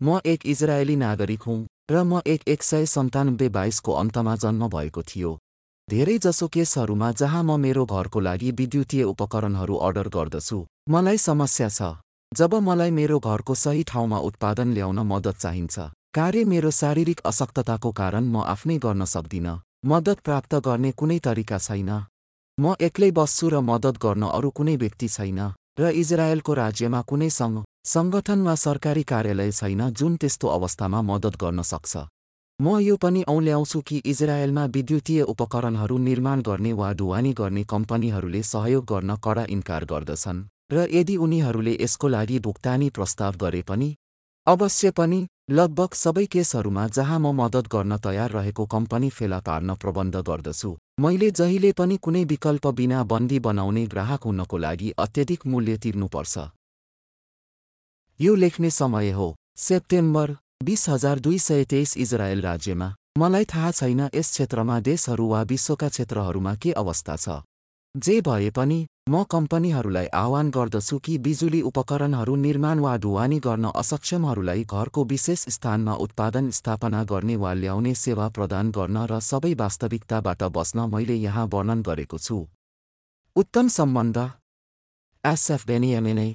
म एक इजरायली नागरिक हुँ र म एक एक सय सन्तानब्बे बाइसको अन्तमा जन्म भएको थियो। धेरैजसो केसहरूमा जहाँ म मेरो घरको लागि विद्युतीय उपकरणहरू अर्डर गर्दछु मलाई समस्या छ। जब मलाई मेरो घरको सही ठाउँमा उत्पादन ल्याउन मद्दत चाहिन्छ कार्य मेरो शारीरिक अशक्तताको कारण म आफ्नै गर्न सक्दिनँ मद्दत प्राप्त गर्ने कुनै तरिका छैन। म एक्लै बस्छु र मद्दत गर्न अरू कुनै व्यक्ति छैन र इजरायलको राज्यमा कुनै सङ्घ सङ्गठन वा सरकारी कार्यालय छैन जुन त्यस्तो अवस्थामा मद्दत गर्न सक्छ। म यो पनि औल्याउँछु कि इजरायलमा विद्युतीय उपकरणहरू निर्माण गर्ने वा ढुवानी गर्ने कम्पनीहरूले सहयोग गर्न कडा इन्कार गर्दछन् र यदि उनीहरूले यसको लागि भुक्तानी प्रस्ताव गरे पनि अवश्य पनि लगभग सबै केसहरूमा जहाँ म मद्दत गर्न तयार रहेको कम्पनी फेला पार्न प्रबन्ध गर्दछु। मैले जहिले पनि कुनै विकल्प बिना बन्दी बनाउने ग्राहक हुनको लागि अत्यधिक मूल्य तिर्नुपर्छ। यो लेख्ने समय हो। सेप्टेम्बर बिस हजार दुई सय तेइस इजरायल राज्यमा। मलाई थाहा छैन यस क्षेत्रमा देशहरू वा विश्वका क्षेत्रहरूमा के अवस्था छ। जे भए पनि म कम्पनीहरूलाई आह्वान गर्दछु कि बिजुली उपकरणहरू निर्माण वा ढुवानी गर्न असक्षमहरूलाई घरको विशेष स्थानमा उत्पादन स्थापना गर्ने वा ल्याउने सेवा प्रदान गर्न र सबै वास्तविकताबाट बस्न मैले यहाँ वर्णन गरेको छु। उत्तम सम्बन्ध। एसएफ बेनियमेनै